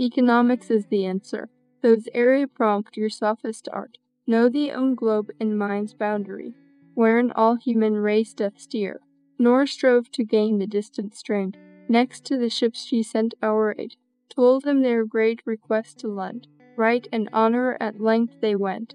Economics is the answer. Those airy prompt your sophist art. Know the own globe and mind's boundary, Wherein all human race doth steer, Nor strove to gain the distant strand. Next to the ships she sent our aid, Told them their great request to lend, Right and honor at length they went.